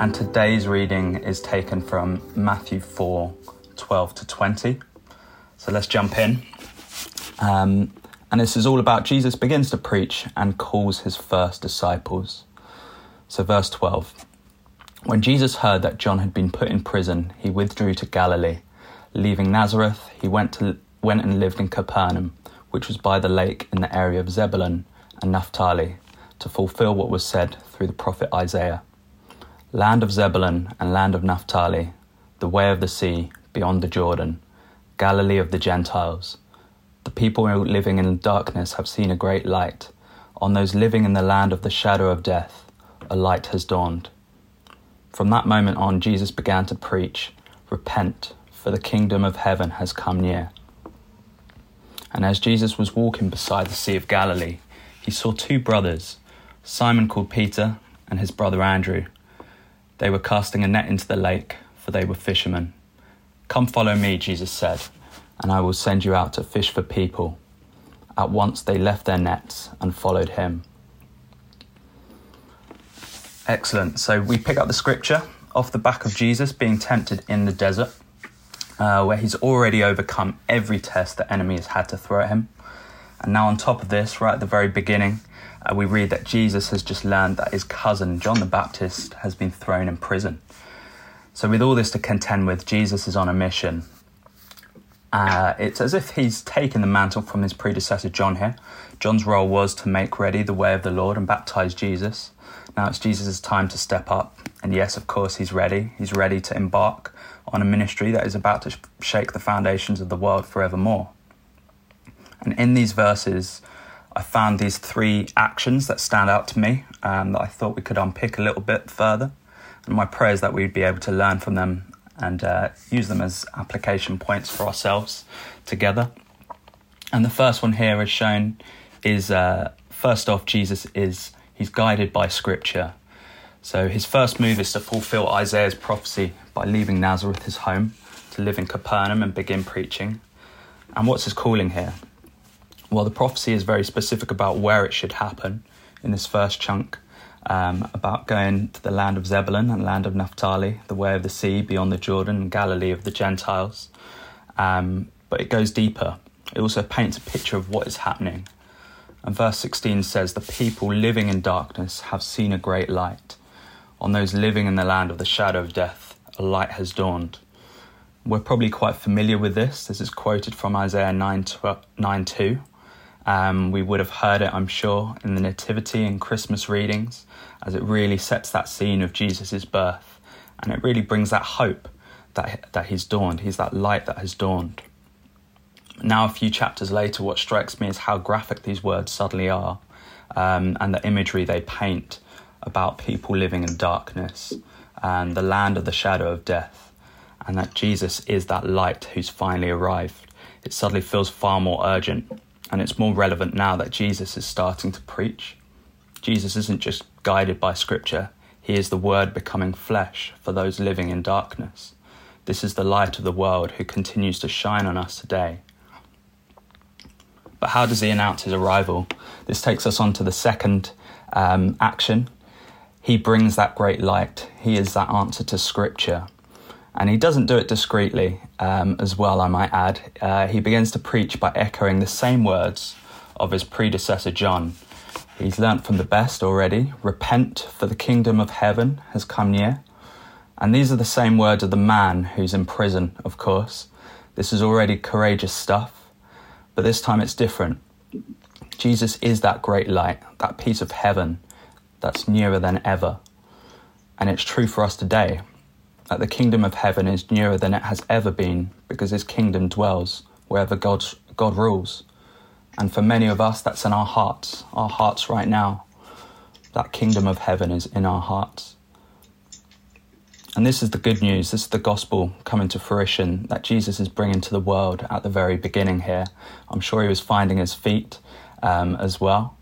And today's reading is taken from Matthew 4 12 to 20. So let's jump in. Um, and this is all about Jesus begins to preach and calls his first disciples. So, verse 12 When Jesus heard that John had been put in prison, he withdrew to Galilee. Leaving Nazareth, he went, to, went and lived in Capernaum, which was by the lake in the area of Zebulun and Naphtali, to fulfill what was said through the prophet Isaiah. Land of Zebulun and land of Naphtali, the way of the sea, beyond the Jordan, Galilee of the Gentiles. The people living in darkness have seen a great light. On those living in the land of the shadow of death, a light has dawned. From that moment on, Jesus began to preach Repent, for the kingdom of heaven has come near. And as Jesus was walking beside the Sea of Galilee, he saw two brothers, Simon called Peter and his brother Andrew they were casting a net into the lake, for they were fishermen. Come follow me, Jesus said, and I will send you out to fish for people. At once they left their nets and followed him. Excellent. So we pick up the scripture off the back of Jesus being tempted in the desert, uh, where he's already overcome every test the enemy has had to throw at him. And now, on top of this, right at the very beginning, uh, we read that Jesus has just learned that his cousin, John the Baptist, has been thrown in prison. So, with all this to contend with, Jesus is on a mission. Uh, it's as if he's taken the mantle from his predecessor, John, here. John's role was to make ready the way of the Lord and baptize Jesus. Now it's Jesus' time to step up. And yes, of course, he's ready. He's ready to embark on a ministry that is about to shake the foundations of the world forevermore. And in these verses, I found these three actions that stand out to me um, that I thought we could unpick a little bit further. And my prayer is that we'd be able to learn from them and uh, use them as application points for ourselves together. And the first one here is shown is uh, first off, Jesus is he's guided by Scripture. So his first move is to fulfill Isaiah's prophecy by leaving Nazareth, his home, to live in Capernaum and begin preaching. And what's his calling here? Well, the prophecy is very specific about where it should happen in this first chunk, um, about going to the land of Zebulun and land of Naphtali, the way of the sea beyond the Jordan, and Galilee of the Gentiles. Um, but it goes deeper. It also paints a picture of what is happening. And verse 16 says, The people living in darkness have seen a great light. On those living in the land of the shadow of death, a light has dawned. We're probably quite familiar with this. This is quoted from Isaiah 9, 9 2. Um, we would have heard it, I'm sure, in the Nativity and Christmas readings, as it really sets that scene of Jesus' birth. And it really brings that hope that, that he's dawned. He's that light that has dawned. Now, a few chapters later, what strikes me is how graphic these words suddenly are um, and the imagery they paint about people living in darkness and the land of the shadow of death, and that Jesus is that light who's finally arrived. It suddenly feels far more urgent and it's more relevant now that Jesus is starting to preach. Jesus isn't just guided by Scripture, he is the Word becoming flesh for those living in darkness. This is the light of the world who continues to shine on us today. But how does he announce his arrival? This takes us on to the second um, action. He brings that great light. He is that answer to Scripture. And he doesn't do it discreetly um, as well, I might add. Uh, he begins to preach by echoing the same words of his predecessor John. He's learnt from the best already repent, for the kingdom of heaven has come near. And these are the same words of the man who's in prison, of course. This is already courageous stuff, but this time it's different. Jesus is that great light, that piece of heaven that's nearer than ever. And it's true for us today that the kingdom of heaven is nearer than it has ever been because his kingdom dwells wherever God, God rules. And for many of us, that's in our hearts, our hearts right now. That kingdom of heaven is in our hearts. And this is the good news. This is the gospel coming to fruition that Jesus is bringing to the world at the very beginning here. I'm sure he was finding his feet um, as well.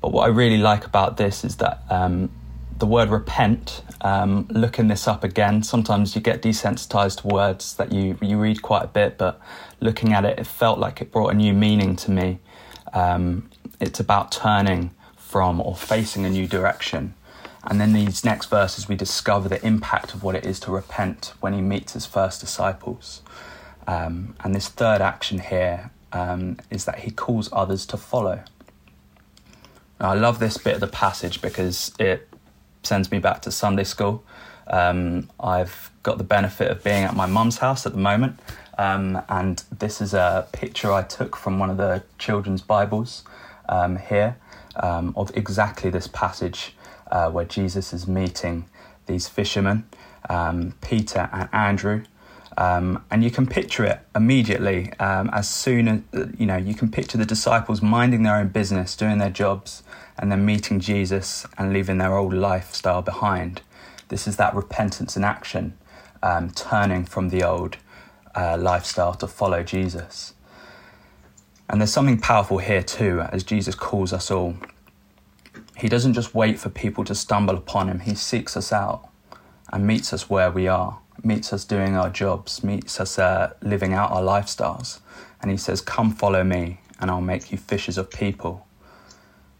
But what I really like about this is that um, the word repent, um, looking this up again, sometimes you get desensitized words that you, you read quite a bit, but looking at it, it felt like it brought a new meaning to me. Um, it's about turning from or facing a new direction. And then these next verses, we discover the impact of what it is to repent when he meets his first disciples. Um, and this third action here um, is that he calls others to follow. I love this bit of the passage because it sends me back to Sunday school. Um, I've got the benefit of being at my mum's house at the moment, um, and this is a picture I took from one of the children's Bibles um, here um, of exactly this passage uh, where Jesus is meeting these fishermen, um, Peter and Andrew. Um, and you can picture it immediately as soon as you know you can picture the disciples minding their own business, doing their jobs, and then meeting Jesus and leaving their old lifestyle behind. This is that repentance in action, um, turning from the old uh, lifestyle to follow Jesus. And there's something powerful here too, as Jesus calls us all. He doesn't just wait for people to stumble upon him, he seeks us out and meets us where we are, meets us doing our jobs, meets us uh, living out our lifestyles. And he says, Come follow me, and I'll make you fishers of people.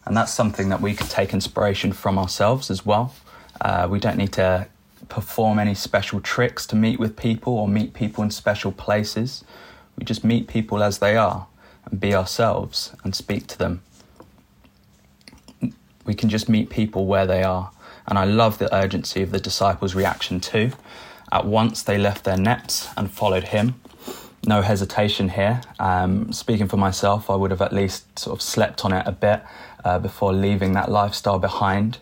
And that's something that we could take inspiration from ourselves as well. Uh, we don't need to perform any special tricks to meet with people or meet people in special places. We just meet people as they are and be ourselves and speak to them. We can just meet people where they are. And I love the urgency of the disciples' reaction too. At once they left their nets and followed him no hesitation here. Um, speaking for myself, I would have at least sort of slept on it a bit uh, before leaving that lifestyle behind.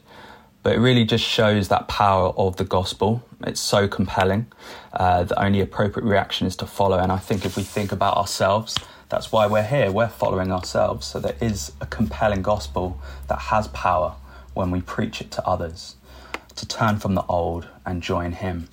But it really just shows that power of the gospel. It's so compelling. Uh, the only appropriate reaction is to follow. And I think if we think about ourselves, that's why we're here. We're following ourselves. So there is a compelling gospel that has power when we preach it to others to turn from the old and join Him.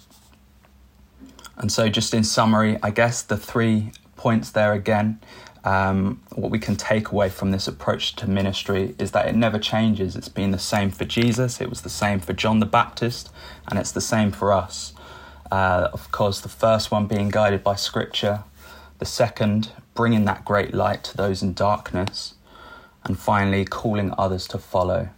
And so, just in summary, I guess the three points there again, um, what we can take away from this approach to ministry is that it never changes. It's been the same for Jesus, it was the same for John the Baptist, and it's the same for us. Uh, of course, the first one being guided by Scripture, the second, bringing that great light to those in darkness, and finally, calling others to follow.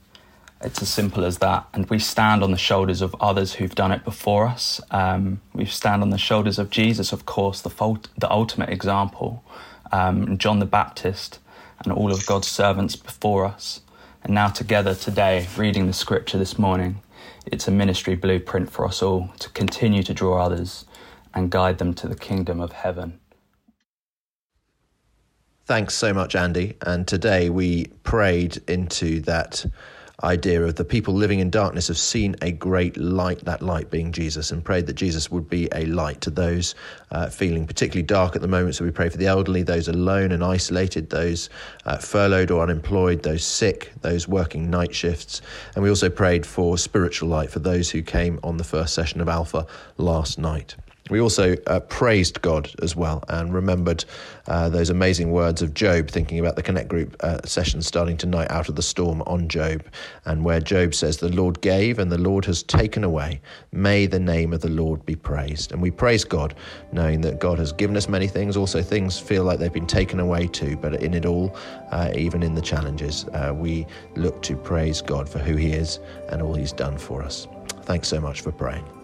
It's as simple as that. And we stand on the shoulders of others who've done it before us. Um, we stand on the shoulders of Jesus, of course, the, fault, the ultimate example, um, John the Baptist, and all of God's servants before us. And now, together today, reading the scripture this morning, it's a ministry blueprint for us all to continue to draw others and guide them to the kingdom of heaven. Thanks so much, Andy. And today we prayed into that idea of the people living in darkness have seen a great light, that light being Jesus, and prayed that Jesus would be a light to those uh, feeling particularly dark at the moment. So we pray for the elderly, those alone and isolated, those uh, furloughed or unemployed, those sick, those working night shifts. And we also prayed for spiritual light for those who came on the first session of Alpha last night. We also uh, praised God as well and remembered uh, those amazing words of Job, thinking about the Connect Group uh, session starting tonight out of the storm on Job, and where Job says, The Lord gave and the Lord has taken away. May the name of the Lord be praised. And we praise God, knowing that God has given us many things. Also, things feel like they've been taken away too, but in it all, uh, even in the challenges, uh, we look to praise God for who He is and all He's done for us. Thanks so much for praying.